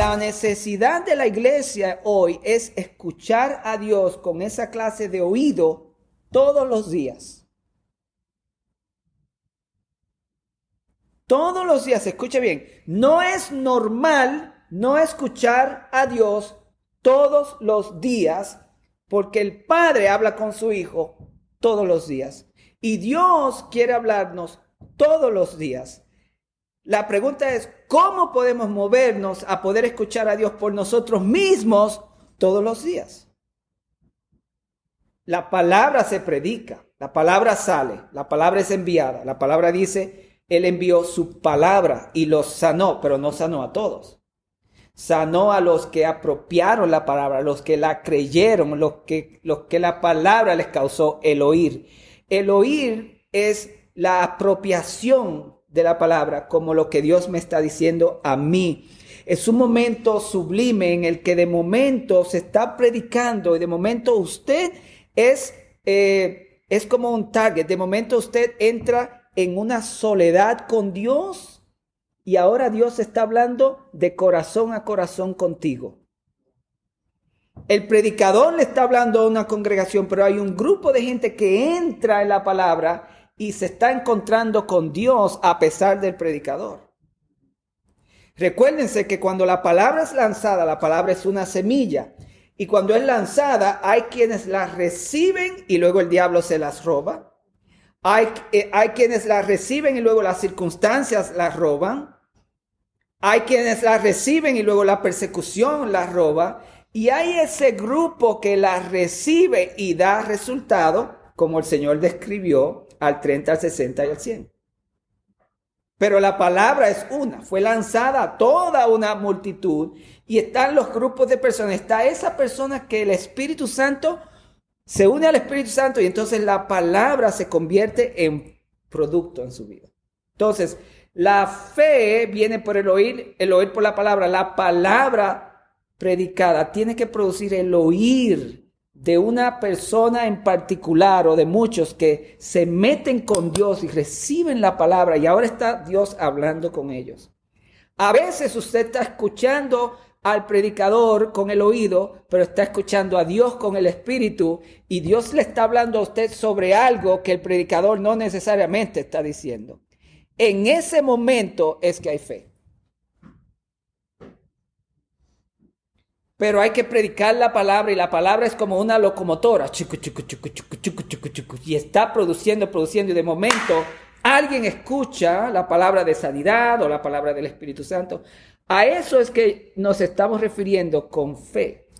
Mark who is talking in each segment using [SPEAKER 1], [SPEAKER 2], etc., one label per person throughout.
[SPEAKER 1] La necesidad de la iglesia hoy es escuchar a Dios con esa clase de oído todos los días. Todos los días, escuche bien, no es normal no escuchar a Dios todos los días porque el Padre habla con su Hijo todos los días. Y Dios quiere hablarnos todos los días. La pregunta es, ¿cómo podemos movernos a poder escuchar a Dios por nosotros mismos todos los días? La palabra se predica, la palabra sale, la palabra es enviada, la palabra dice, él envió su palabra y los sanó, pero no sanó a todos. Sanó a los que apropiaron la palabra, los que la creyeron, los que, los que la palabra les causó el oír. El oír es la apropiación de la palabra, como lo que Dios me está diciendo a mí. Es un momento sublime en el que de momento se está predicando y de momento usted es, eh, es como un target. De momento usted entra en una soledad con Dios y ahora Dios está hablando de corazón a corazón contigo. El predicador le está hablando a una congregación, pero hay un grupo de gente que entra en la palabra y se está encontrando con Dios a pesar del predicador. Recuérdense que cuando la palabra es lanzada, la palabra es una semilla. Y cuando es lanzada, hay quienes la reciben y luego el diablo se las roba. Eh, hay, quienes la reciben y luego las circunstancias la roban. Hay quienes la reciben y luego la persecución la roba. Y hay ese grupo que la recibe y da resultado, como el Señor describió al 30, al 60 y al 100. Pero la palabra es una, fue lanzada a toda una multitud y están los grupos de personas. Está esa persona que el Espíritu Santo se une al Espíritu Santo y entonces la palabra se convierte en producto en su vida. Entonces, la fe viene por el oír, el oír por la palabra. La palabra predicada tiene que producir el oír de una persona en particular o de muchos que se meten con Dios y reciben la palabra y ahora está Dios hablando con ellos. A veces usted está escuchando al predicador con el oído, pero está escuchando a Dios con el espíritu y Dios le está hablando a usted sobre algo que el predicador no necesariamente está diciendo. En ese momento es que hay fe. Pero hay que predicar la palabra y la palabra es como una locomotora. Y está produciendo, produciendo y de momento alguien escucha la palabra de sanidad o la palabra del Espíritu Santo. A eso es que nos estamos refiriendo con fe.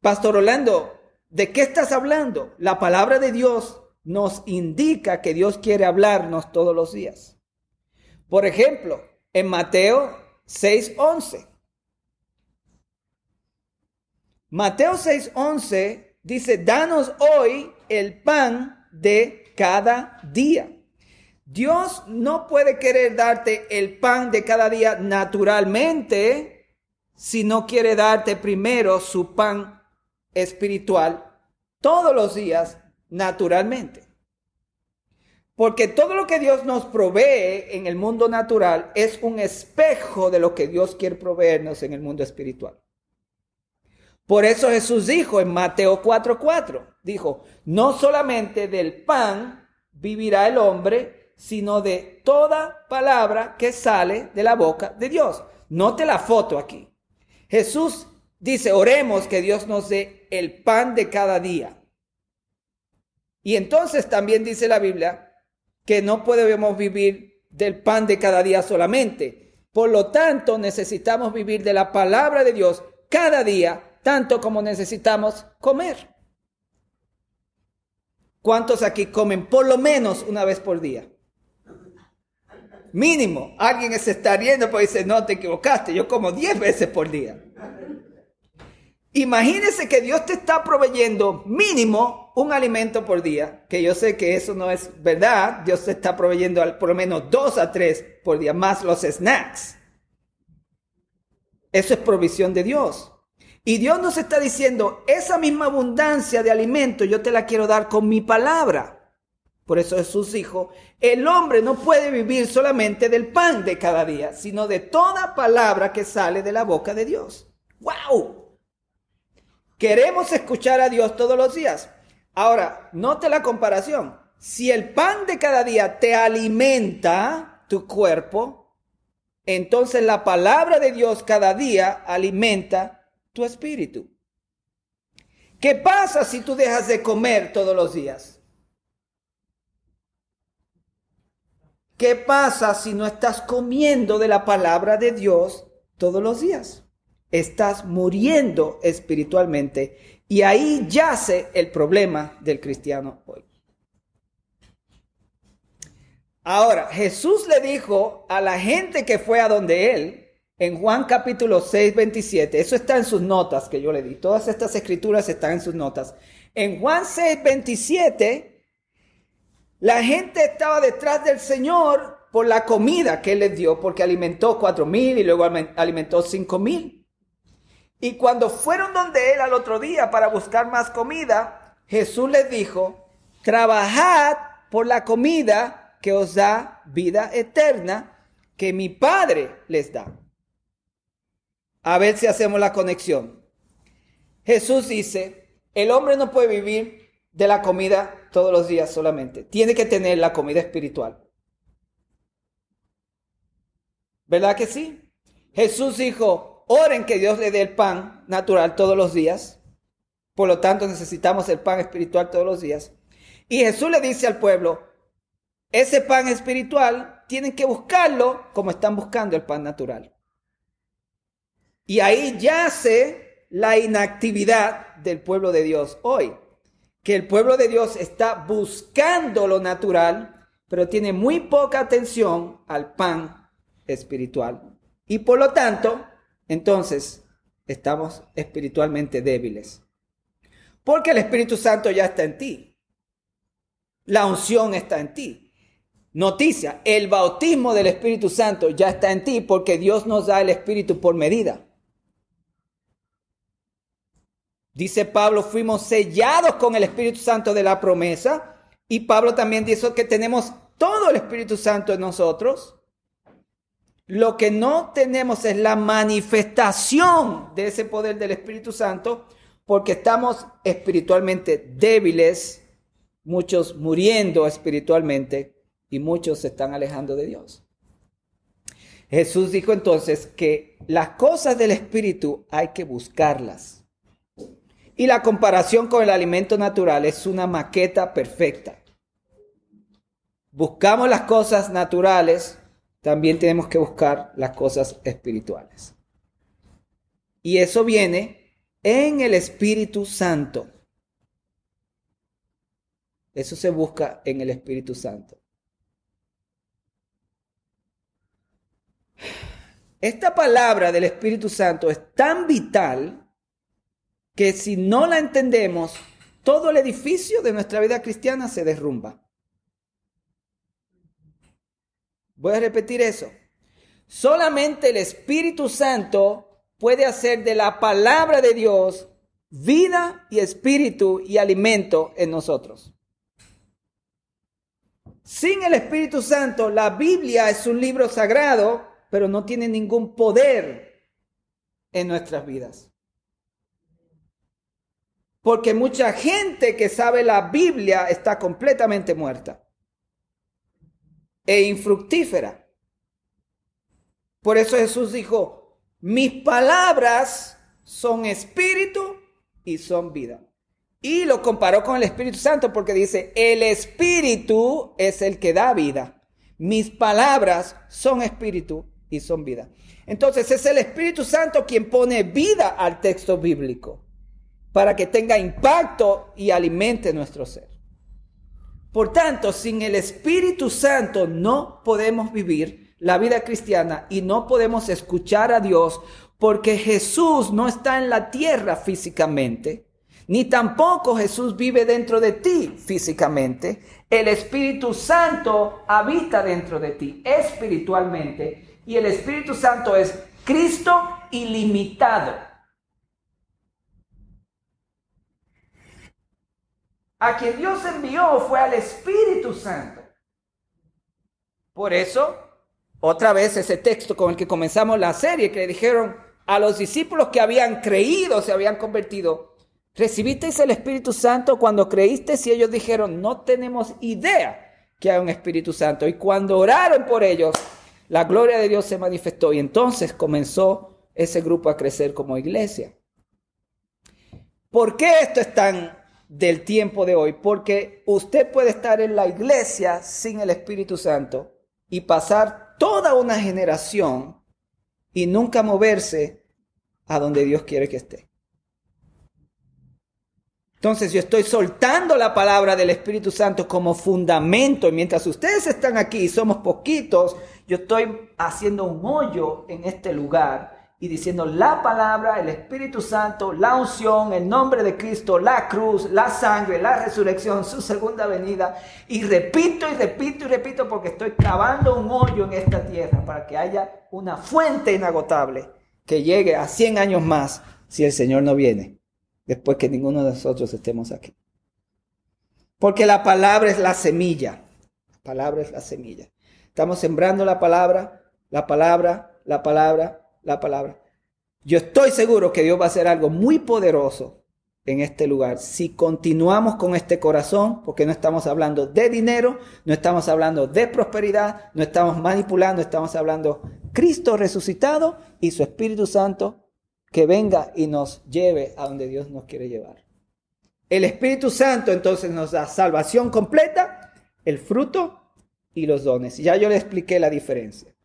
[SPEAKER 1] Pastor Orlando, ¿de qué estás hablando? La palabra de Dios nos indica que Dios quiere hablarnos todos los días. Por ejemplo, en Mateo 6:11. Mateo 6:11 dice, danos hoy el pan de cada día. Dios no puede querer darte el pan de cada día naturalmente si no quiere darte primero su pan espiritual todos los días naturalmente. Porque todo lo que Dios nos provee en el mundo natural es un espejo de lo que Dios quiere proveernos en el mundo espiritual. Por eso Jesús dijo en Mateo 4:4, dijo, no solamente del pan vivirá el hombre, sino de toda palabra que sale de la boca de Dios. Note la foto aquí. Jesús dice, oremos que Dios nos dé el pan de cada día. Y entonces también dice la Biblia que no podemos vivir del pan de cada día solamente. Por lo tanto, necesitamos vivir de la palabra de Dios cada día, tanto como necesitamos comer. ¿Cuántos aquí comen por lo menos una vez por día? Mínimo, alguien se está riendo porque dice, no te equivocaste, yo como 10 veces por día. Imagínese que Dios te está proveyendo mínimo un alimento por día, que yo sé que eso no es verdad, Dios te está proveyendo por lo menos dos a tres por día, más los snacks. Eso es provisión de Dios. Y Dios nos está diciendo, esa misma abundancia de alimento yo te la quiero dar con mi palabra. Por eso Jesús dijo, el hombre no puede vivir solamente del pan de cada día, sino de toda palabra que sale de la boca de Dios. ¡Wow! Queremos escuchar a Dios todos los días. Ahora, note la comparación. Si el pan de cada día te alimenta tu cuerpo, entonces la palabra de Dios cada día alimenta tu espíritu. ¿Qué pasa si tú dejas de comer todos los días? ¿Qué pasa si no estás comiendo de la palabra de Dios todos los días? Estás muriendo espiritualmente y ahí yace el problema del cristiano hoy. Ahora, Jesús le dijo a la gente que fue a donde él, en Juan capítulo 6, 27, eso está en sus notas que yo le di, todas estas escrituras están en sus notas. En Juan 6, 27, la gente estaba detrás del Señor por la comida que Él les dio, porque alimentó cuatro mil y luego alimentó cinco mil. Y cuando fueron donde Él al otro día para buscar más comida, Jesús les dijo, trabajad por la comida que os da vida eterna, que mi Padre les da. A ver si hacemos la conexión. Jesús dice, el hombre no puede vivir de la comida todos los días solamente. Tiene que tener la comida espiritual. ¿Verdad que sí? Jesús dijo, oren que Dios le dé el pan natural todos los días. Por lo tanto, necesitamos el pan espiritual todos los días. Y Jesús le dice al pueblo, ese pan espiritual tienen que buscarlo como están buscando el pan natural. Y ahí yace la inactividad del pueblo de Dios hoy que el pueblo de Dios está buscando lo natural, pero tiene muy poca atención al pan espiritual. Y por lo tanto, entonces, estamos espiritualmente débiles. Porque el Espíritu Santo ya está en ti. La unción está en ti. Noticia, el bautismo del Espíritu Santo ya está en ti porque Dios nos da el Espíritu por medida. Dice Pablo, fuimos sellados con el Espíritu Santo de la promesa. Y Pablo también dice que tenemos todo el Espíritu Santo en nosotros. Lo que no tenemos es la manifestación de ese poder del Espíritu Santo porque estamos espiritualmente débiles, muchos muriendo espiritualmente y muchos se están alejando de Dios. Jesús dijo entonces que las cosas del Espíritu hay que buscarlas. Y la comparación con el alimento natural es una maqueta perfecta. Buscamos las cosas naturales, también tenemos que buscar las cosas espirituales. Y eso viene en el Espíritu Santo. Eso se busca en el Espíritu Santo. Esta palabra del Espíritu Santo es tan vital que si no la entendemos, todo el edificio de nuestra vida cristiana se derrumba. Voy a repetir eso. Solamente el Espíritu Santo puede hacer de la palabra de Dios vida y espíritu y alimento en nosotros. Sin el Espíritu Santo, la Biblia es un libro sagrado, pero no tiene ningún poder en nuestras vidas. Porque mucha gente que sabe la Biblia está completamente muerta e infructífera. Por eso Jesús dijo, mis palabras son espíritu y son vida. Y lo comparó con el Espíritu Santo porque dice, el espíritu es el que da vida. Mis palabras son espíritu y son vida. Entonces es el Espíritu Santo quien pone vida al texto bíblico para que tenga impacto y alimente nuestro ser. Por tanto, sin el Espíritu Santo no podemos vivir la vida cristiana y no podemos escuchar a Dios porque Jesús no está en la tierra físicamente, ni tampoco Jesús vive dentro de ti físicamente. El Espíritu Santo habita dentro de ti espiritualmente y el Espíritu Santo es Cristo ilimitado. A quien Dios envió fue al Espíritu Santo. Por eso, otra vez ese texto con el que comenzamos la serie, que le dijeron a los discípulos que habían creído, se habían convertido, recibisteis el Espíritu Santo cuando creísteis y ellos dijeron, no tenemos idea que hay un Espíritu Santo. Y cuando oraron por ellos, la gloria de Dios se manifestó y entonces comenzó ese grupo a crecer como iglesia. ¿Por qué esto es tan del tiempo de hoy? Porque usted puede estar en la iglesia sin el Espíritu Santo y pasar toda una generación y nunca moverse a donde Dios quiere que esté. Entonces yo estoy soltando la palabra del Espíritu Santo como fundamento. Y mientras ustedes están aquí y somos poquitos, yo estoy haciendo un hoyo en este lugar y diciendo la palabra, el Espíritu Santo, la unción, el nombre de Cristo, la cruz, la sangre, la resurrección, su segunda venida. Y repito y repito y repito porque estoy cavando un hoyo en esta tierra para que haya una fuente inagotable que llegue a 100 años más si el Señor no viene después que ninguno de nosotros estemos aquí. Porque la palabra es la semilla. La palabra es la semilla. Estamos sembrando la palabra, la palabra, la palabra, la palabra. Yo estoy seguro que Dios va a hacer algo muy poderoso en este lugar. Si continuamos con este corazón, porque no estamos hablando de dinero, no estamos hablando de prosperidad, no estamos manipulando, estamos hablando Cristo resucitado y su Espíritu Santo que venga y nos lleve a donde Dios nos quiere llevar. El Espíritu Santo entonces nos da salvación completa, el fruto y los dones. Ya yo le expliqué la diferencia.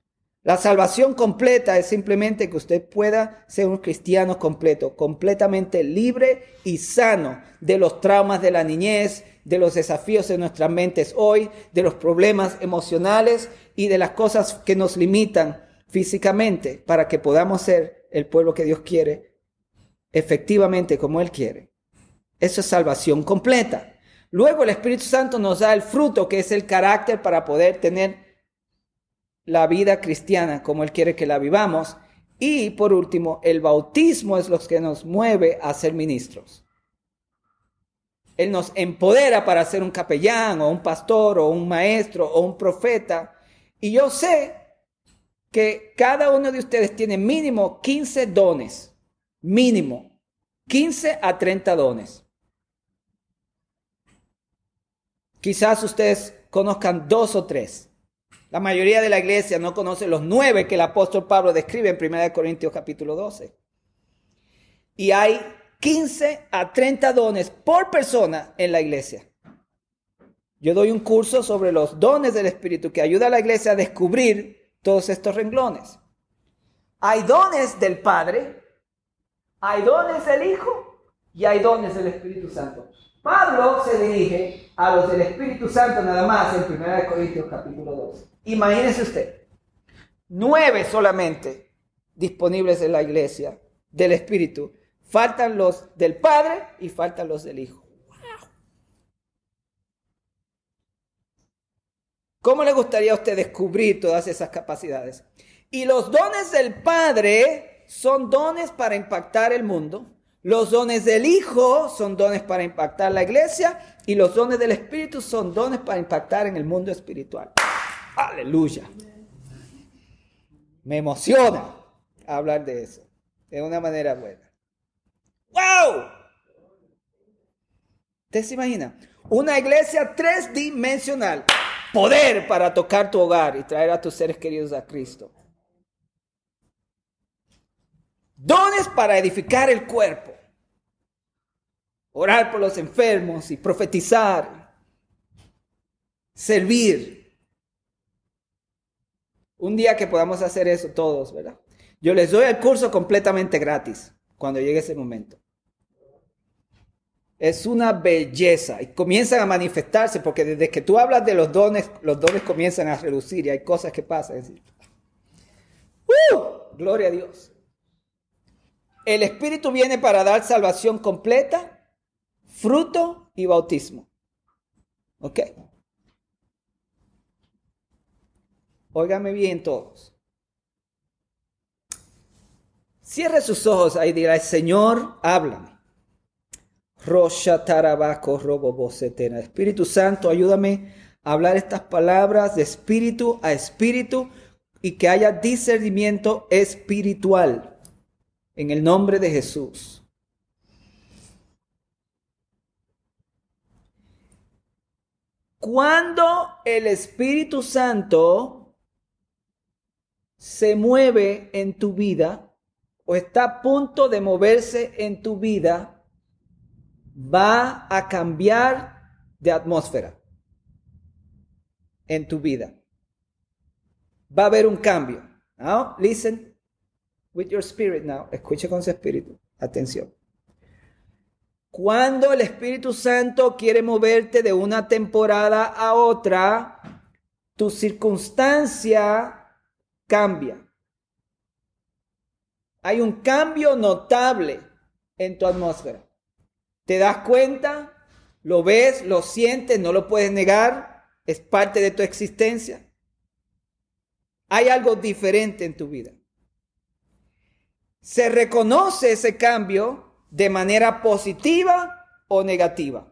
[SPEAKER 1] La salvación completa es simplemente que usted pueda ser un cristiano completo, completamente libre y sano de los traumas de la niñez, de los desafíos de nuestras mentes hoy, de los problemas emocionales y de las cosas que nos limitan físicamente para que podamos ser el pueblo que Dios quiere, efectivamente como Él quiere. Eso es salvación completa. Luego el Espíritu Santo nos da el fruto, que es el carácter para poder tener la vida cristiana como Él quiere que la vivamos. Y por último, el bautismo es lo que nos mueve a ser ministros. Él nos empodera para ser un capellán o un pastor o un maestro o un profeta. Y yo sé que cada uno de ustedes tiene mínimo 15 dones. Mínimo. 15 a 30 dones. Quizás ustedes conozcan dos o tres. La mayoría de la iglesia no conoce los nueve que el apóstol Pablo describe en 1 Corintios capítulo 12. Y hay 15 a 30 dones por persona en la iglesia. Yo doy un curso sobre los dones del Espíritu que ayuda a la iglesia a descubrir todos estos renglones. Hay dones del Padre, hay dones del Hijo y hay dones del Espíritu Santo. Pablo se dirige a los del Espíritu Santo nada más en 1 Corintios capítulo 2. Imagínese usted, nueve solamente disponibles en la iglesia del Espíritu. Faltan los del Padre y faltan los del Hijo. ¿Cómo le gustaría a usted descubrir todas esas capacidades? Y los dones del Padre son dones para impactar el mundo. Los dones del Hijo son dones para impactar la iglesia. Y los dones del Espíritu son dones para impactar en el mundo espiritual. Aleluya. Me emociona hablar de eso. De una manera buena. ¡Wow! ¿Usted se imagina? Una iglesia tres-dimensional poder para tocar tu hogar y traer a tus seres queridos a Cristo. Dones para edificar el cuerpo. Orar por los enfermos y profetizar. Servir. Un día que podamos hacer eso todos, ¿verdad? Yo les doy el curso completamente gratis cuando llegue ese momento es una belleza y comienzan a manifestarse porque desde que tú hablas de los dones, los dones comienzan a reducir y hay cosas que pasan. ¡Uh! Gloria a Dios. El Espíritu viene para dar salvación completa, fruto y bautismo. ¿Ok? Óigame bien todos. Cierre sus ojos ahí y dirá, Señor, háblame. Rosha Tarabaco Robobosetena. Espíritu Santo, ayúdame a hablar estas palabras de espíritu a espíritu y que haya discernimiento espiritual. En el nombre de Jesús. Cuando el Espíritu Santo se mueve en tu vida o está a punto de moverse en tu vida, va a cambiar de atmósfera en tu vida. Va a haber un cambio. Now, listen with your spirit now. Escuche con su espíritu. Atención. Cuando el Espíritu Santo quiere moverte de una temporada a otra, tu circunstancia cambia. Hay un cambio notable en tu atmósfera. ¿Te das cuenta? ¿Lo ves? ¿Lo sientes? ¿No lo puedes negar? ¿Es parte de tu existencia? Hay algo diferente en tu vida. Se reconoce ese cambio de manera positiva o negativa.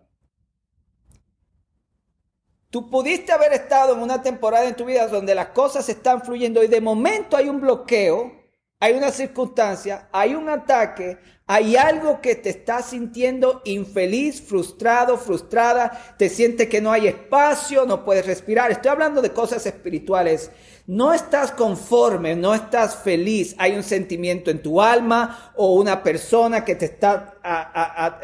[SPEAKER 1] Tú pudiste haber estado en una temporada en tu vida donde las cosas están fluyendo y de momento hay un bloqueo hay una circunstancia, hay un ataque, hay algo que te está sintiendo infeliz, frustrado, frustrada, te sientes que no hay espacio, no puedes respirar. Estoy hablando de cosas espirituales. No estás conforme, no estás feliz. Hay un sentimiento en tu alma o una persona que te está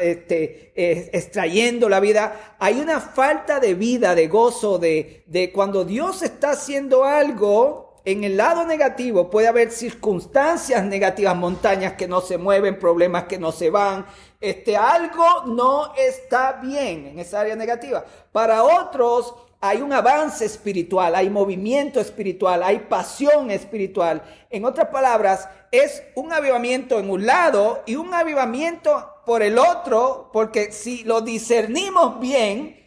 [SPEAKER 1] este, extrayendo la vida. Hay una falta de vida, de gozo, de, de cuando Dios está haciendo algo en el lado negativo puede haber circunstancias negativas, montañas que no se mueven, problemas que no se van. Este, algo no está bien en esa área negativa. Para otros hay un avance espiritual, hay movimiento espiritual, hay pasión espiritual. En otras palabras, es un avivamiento en un lado y un avivamiento por el otro, porque si lo discernimos bien,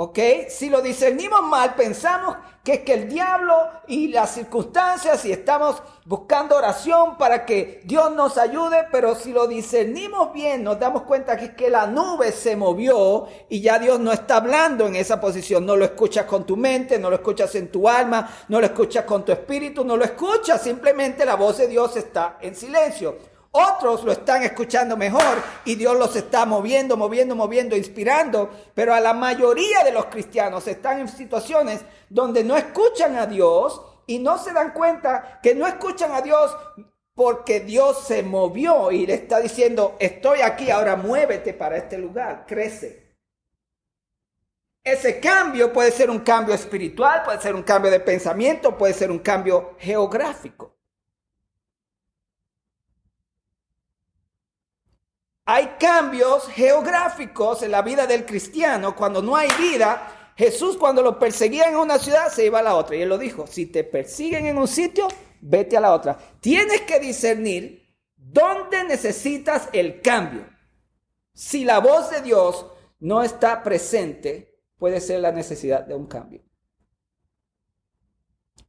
[SPEAKER 1] ¿ok? Si lo discernimos mal, pensamos que es que el diablo y las circunstancias y estamos buscando oración para que Dios nos ayude, pero si lo discernimos bien, nos damos cuenta que es que la nube se movió y ya Dios no está hablando en esa posición. No lo escuchas con tu mente, no lo escuchas en tu alma, no lo escuchas con tu espíritu, no lo escuchas, simplemente la voz de Dios está en silencio. Otros lo están escuchando mejor y Dios los está moviendo, moviendo, moviendo, inspirando. Pero a la mayoría de los cristianos están en situaciones donde no escuchan a Dios y no se dan cuenta que no escuchan a Dios porque Dios se movió y le está diciendo, estoy aquí, ahora muévete para este lugar, crece. Ese cambio puede ser un cambio espiritual, puede ser un cambio de pensamiento, puede ser un cambio geográfico. Hay cambios geográficos en la vida del cristiano. Cuando no hay vida, Jesús cuando lo perseguían en una ciudad se iba a la otra. Y él lo dijo, si te persiguen en un sitio, vete a la otra. Tienes que discernir dónde necesitas el cambio. Si la voz de Dios no está presente, puede ser la necesidad de un cambio.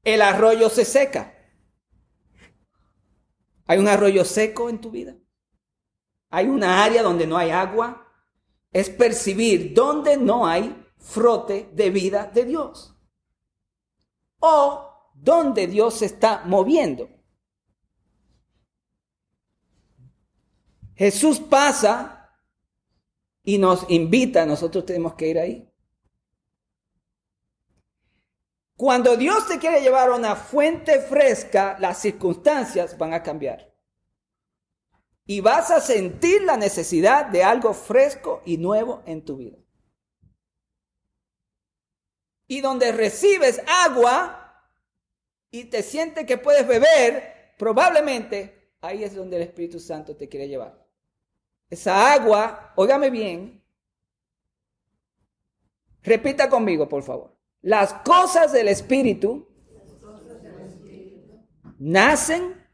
[SPEAKER 1] El arroyo se seca. ¿Hay un arroyo seco en tu vida? Hay una área donde no hay agua, es percibir donde no hay frote de vida de Dios. O donde Dios se está moviendo. Jesús pasa y nos invita, nosotros tenemos que ir ahí. Cuando Dios te quiere llevar a una fuente fresca, las circunstancias van a cambiar y vas a sentir la necesidad de algo fresco y nuevo en tu vida. Y donde recibes agua y te sientes que puedes beber, probablemente ahí es donde el Espíritu Santo te quiere llevar. Esa agua, óigame bien, repita conmigo, por favor. Las cosas del Espíritu nacen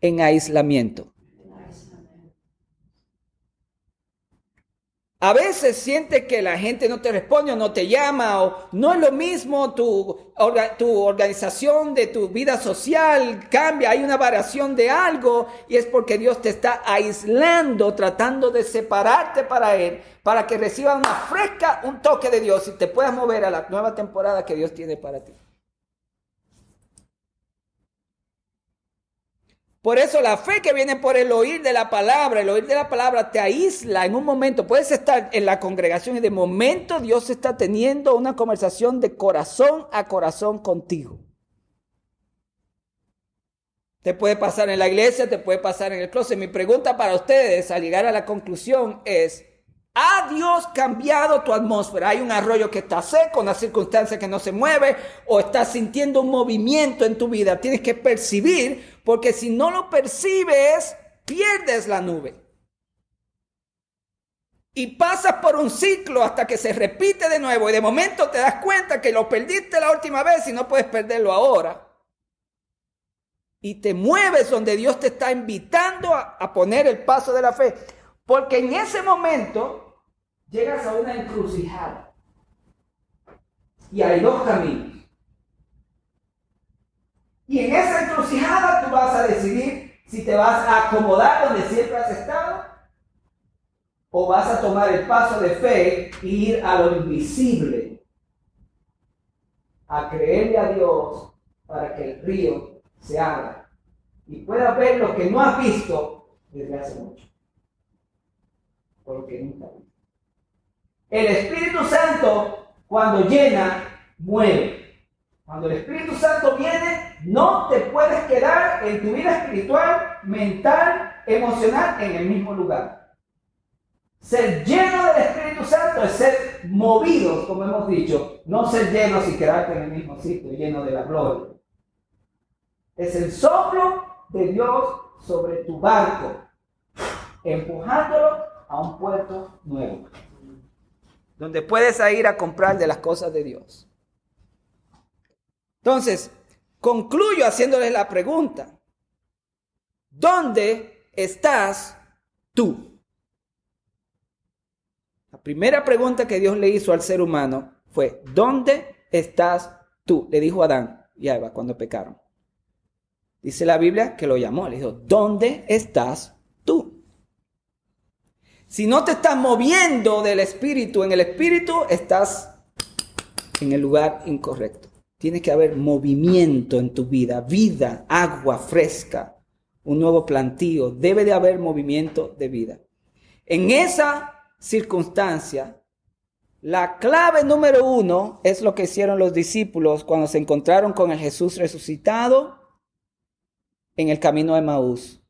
[SPEAKER 1] en aislamiento. A veces sientes que la gente no te responde o no te llama o no es lo mismo tu, tu organización de tu vida social cambia, hay una variación de algo y es porque Dios te está aislando, tratando de separarte para Él, para que reciba una fresca, un toque de Dios y te puedas mover a la nueva temporada que Dios tiene para ti. Por eso la fe que viene por el oír de la palabra, el oír de la palabra te aísla en un momento. Puedes estar en la congregación y de momento Dios está teniendo una conversación de corazón a corazón contigo. Te puede pasar en la iglesia, te puede pasar en el closet. Mi pregunta para ustedes al llegar a la conclusión es, ¿Ha Dios cambiado tu atmósfera? Hay un arroyo que está seco, una circunstancia que no se mueve, o estás sintiendo un movimiento en tu vida. Tienes que percibir, porque si no lo percibes, pierdes la nube. Y pasas por un ciclo hasta que se repite de nuevo y de momento te das cuenta que lo perdiste la última vez y no puedes perderlo ahora. Y te mueves donde Dios te está invitando a, a poner el paso de la fe. Porque en ese momento llegas a una encrucijada. Y hay dos caminos. Y en esa encrucijada tú vas a decidir si te vas a acomodar donde siempre has estado o vas a tomar el paso de fe e ir a lo invisible, a creerle a Dios para que el río se abra y pueda ver lo que no has visto desde hace mucho, porque nunca visto. El Espíritu Santo, cuando llena, mueve. Cuando el Espíritu Santo viene, no te puedes quedar en tu vida espiritual, mental, emocional en el mismo lugar. Ser lleno del Espíritu Santo es ser movidos, como hemos dicho, no ser llenos y quedarte en el mismo sitio, lleno de la gloria. Es el soplo de Dios sobre tu barco, empujándolo a un puerto nuevo donde puedes ir a comprar de las cosas de Dios. Entonces, concluyo haciéndoles la pregunta, ¿dónde estás tú? La primera pregunta que Dios le hizo al ser humano fue, ¿dónde estás tú? Le dijo Adán y a Eva cuando pecaron. Dice la Biblia que lo llamó, le dijo, ¿dónde estás tú? Si no te estás moviendo del espíritu en el espíritu, estás en el lugar incorrecto. Tiene que haber movimiento en tu vida, vida, agua fresca, un nuevo plantío. Debe de haber movimiento de vida. En esa circunstancia, la clave número uno es lo que hicieron los discípulos cuando se encontraron con el Jesús resucitado en el camino de Maús.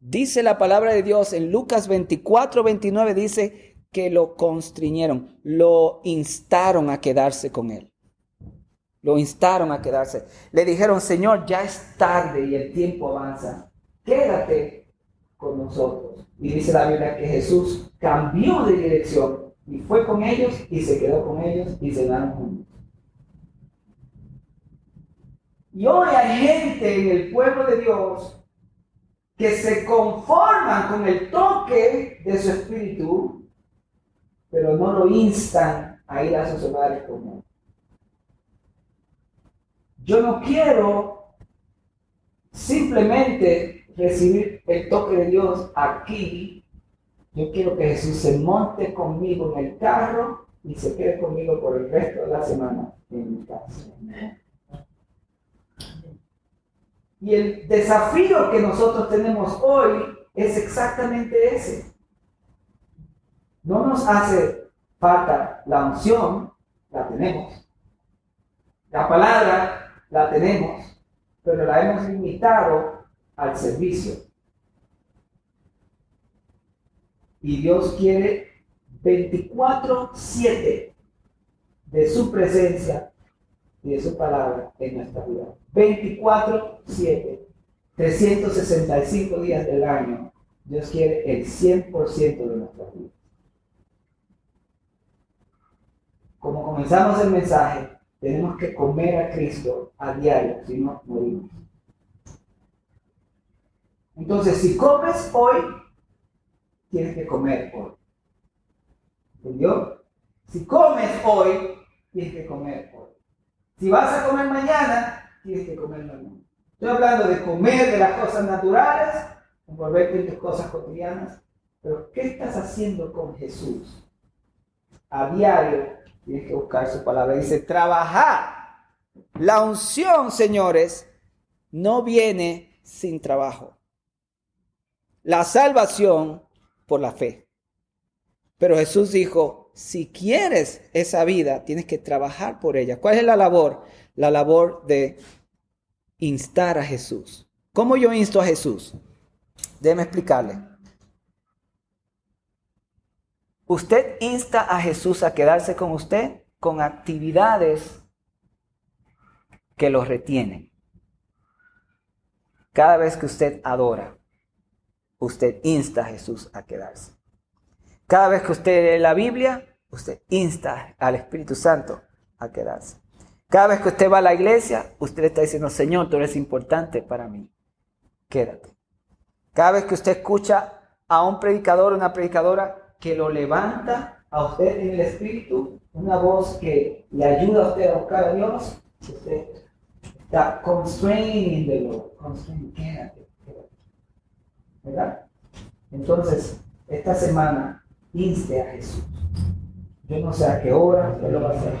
[SPEAKER 1] Dice la palabra de Dios en Lucas 24, 29, dice que lo constriñeron, lo instaron a quedarse con él. Lo instaron a quedarse. Le dijeron, Señor, ya es tarde y el tiempo avanza. Quédate con nosotros. Y dice la Biblia que Jesús cambió de dirección y fue con ellos y se quedó con ellos y se cenaron juntos. Y hoy hay gente en el pueblo de Dios que se conforman con el toque de su espíritu, pero no lo instan a ir a sus hogares él. Yo no quiero simplemente recibir el toque de Dios aquí. Yo quiero que Jesús se monte conmigo en el carro y se quede conmigo por el resto de la semana en mi casa. Y el desafío que nosotros tenemos hoy es exactamente ese. No nos hace falta la unción, la tenemos. La palabra la tenemos, pero la hemos limitado al servicio. Y Dios quiere 24-7 de su presencia y de su palabra en nuestra vida. 24, 7, 365 días del año, Dios quiere el 100% de nuestra vida. Como comenzamos el mensaje, tenemos que comer a Cristo a diario, si no morimos. Entonces, si comes hoy, tienes que comer hoy. ¿Entendió? Si comes hoy, tienes que comer hoy. Si vas a comer mañana, tienes que comer mañana. Estoy hablando de comer de las cosas naturales, envolverte en tus cosas cotidianas, pero ¿qué estás haciendo con Jesús? A diario tienes que buscar su palabra. Dice, trabajar. La unción, señores, no viene sin trabajo. La salvación por la fe. Pero Jesús dijo, si quieres esa vida, tienes que trabajar por ella. ¿Cuál es la labor? La labor de instar a Jesús. ¿Cómo yo insto a Jesús? Déjeme explicarle. Usted insta a Jesús a quedarse con usted con actividades que lo retienen. Cada vez que usted adora, usted insta a Jesús a quedarse. Cada vez que usted lee la Biblia, usted insta al Espíritu Santo a quedarse. Cada vez que usted va a la iglesia, usted le está diciendo, Señor, tú eres importante para mí. Quédate. Cada vez que usted escucha a un predicador una predicadora que lo levanta a usted en el espíritu, una voz que le ayuda a usted a buscar a Dios, usted está constraining the quédate, quédate. ¿Verdad? Entonces, esta semana, inste a Jesús. Yo no sé a qué hora usted lo va a hacer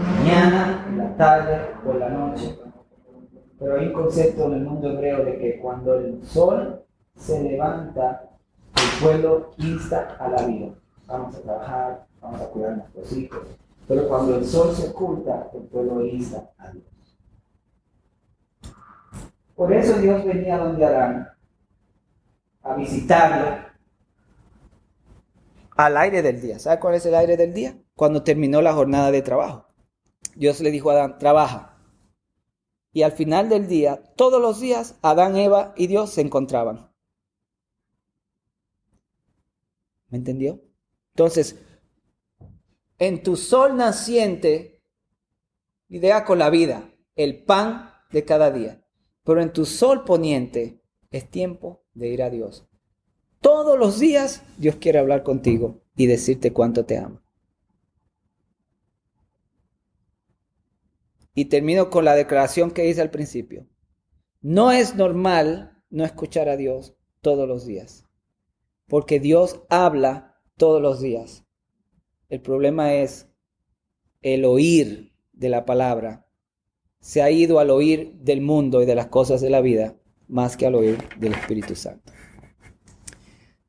[SPEAKER 1] mañana, en la tarde o en la noche. Pero hay un concepto en el mundo hebreo de que cuando el sol se levanta, pueblo insta a la vida. Vamos a trabajar, vamos a cuidar a nuestros hijos. Pero cuando el sol se oculta, el pueblo insta a Dios. Por eso Dios venía donde Adán a visitarlo al aire del día. ¿Sabe cuál es el aire del día? Cuando terminó la jornada de trabajo. Dios le dijo a Adán, trabaja. Y al final del día, todos los días, Adán, Eva y Dios se encontraban. ¿Me entendió? Entonces, en tu sol naciente, idea con la vida, el pan de cada día. Pero en tu sol poniente es tiempo de ir a Dios. Todos los días Dios quiere hablar contigo y decirte cuánto te ama. Y termino con la declaración que hice al principio. No es normal no escuchar a Dios todos los días, porque Dios habla todos los días. El problema es el oír de la palabra. Se ha ido al oír del mundo y de las cosas de la vida más que al oír del Espíritu Santo.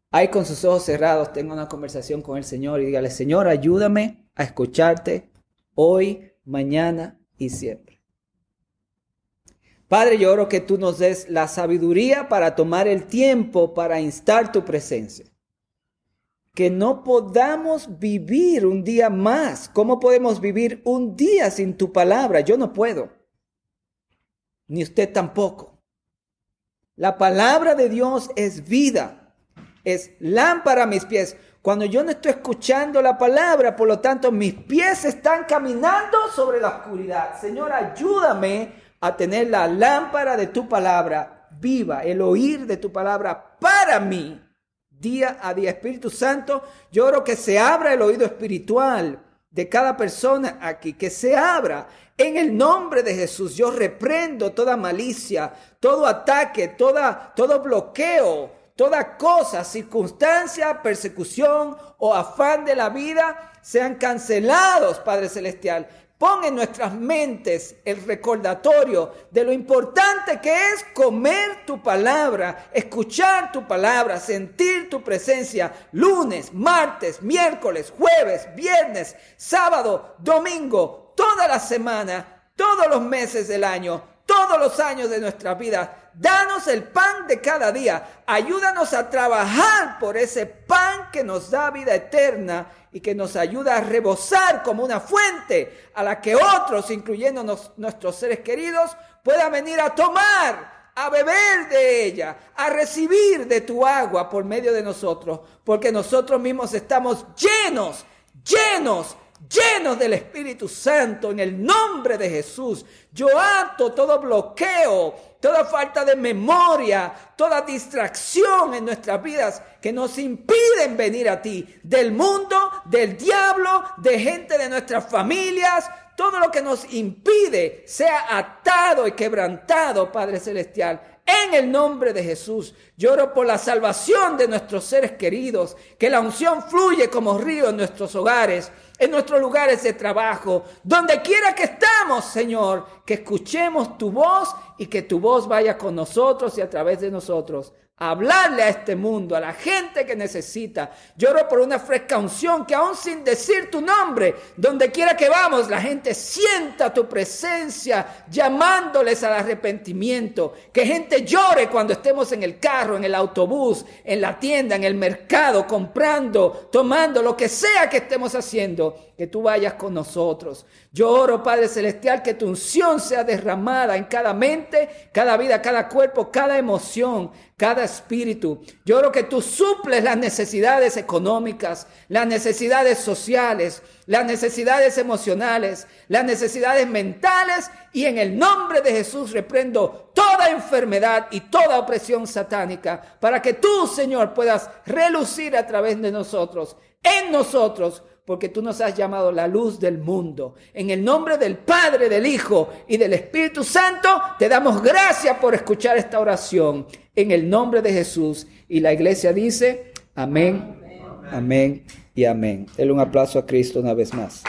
[SPEAKER 1] Ahí con sus ojos cerrados tenga una conversación con el Señor y dígale, Señor, ayúdame a escucharte hoy, mañana y siempre. Padre, yo oro que tú nos des la sabiduría para tomar el tiempo para instar tu presencia. Que no podamos vivir un día más. ¿Cómo podemos vivir un día sin tu palabra? Yo no puedo. Ni usted tampoco. La palabra de Dios es vida. Es lámpara a mis pies. Cuando yo no estoy escuchando la palabra, por lo tanto mis pies están caminando sobre la oscuridad. Señor, ayúdame a tener la lámpara de tu palabra viva, el oír de tu palabra para mí, día a día. Espíritu Santo, yo oro que se abra el oído espiritual de cada persona aquí, que se abra. En el nombre de Jesús, yo reprendo toda malicia, todo ataque, toda, todo bloqueo toda cosa, circunstancia, persecución o afán de la vida sean cancelados, Padre Celestial. Pon en nuestras mentes el recordatorio de lo importante que es comer tu palabra, escuchar tu palabra, sentir tu presencia lunes, martes, miércoles, jueves, viernes, sábado, domingo, toda la semana, todos los meses del año, todos los años de nuestra vida danos el pan de cada día. Ayúdanos a trabajar por ese pan que nos da vida eterna y que nos ayuda a rebosar como una fuente a la que otros, incluyendo nuestros seres queridos, puedan venir a tomar a beber de ella, a recibir de tu agua por medio de nosotros, porque nosotros mismos estamos llenos, llenos, llenos del Espíritu Santo en el nombre de Jesús. Yo ato todo bloqueo, toda falta de memoria, toda distracción en nuestras vidas que nos impiden venir a ti, del mundo, del diablo, de gente de nuestras familias, todo lo que nos impide sea atado y quebrantado, Padre Celestial. En el nombre de Jesús, lloro por la salvación de nuestros seres queridos, que la unción fluye como río en nuestros hogares, en nuestros lugares de trabajo, donde quiera que estamos, Señor, que escuchemos tu voz y que tu voz vaya con nosotros y a través de nosotros hablarle a este mundo, a la gente que necesita. Lloro por una fresca unción que aún sin decir tu nombre, donde quiera que vamos, la gente sienta tu presencia llamándoles al arrepentimiento. Que gente llore cuando estemos en el carro, en el autobús, en la tienda, en el mercado, comprando, tomando, lo que sea que estemos haciendo, que tú vayas con nosotros. Lloro, Padre Celestial, que tu unción sea derramada en cada mente, cada vida, cada cuerpo, cada emoción cada espíritu. Yo oro que tú suples las necesidades económicas, las necesidades sociales, las necesidades emocionales, las necesidades mentales y en el nombre de Jesús reprendo toda enfermedad y toda opresión satánica para que tú, Señor, puedas relucir a través de nosotros, en nosotros, porque tú nos has llamado la luz del mundo. En el nombre del Padre, del Hijo y del Espíritu Santo, te damos gracias por escuchar esta oración. En el nombre de Jesús. Y la iglesia dice, amén, amén, y amén. Denle un aplauso a Cristo una vez más.